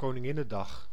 Koninginnedag.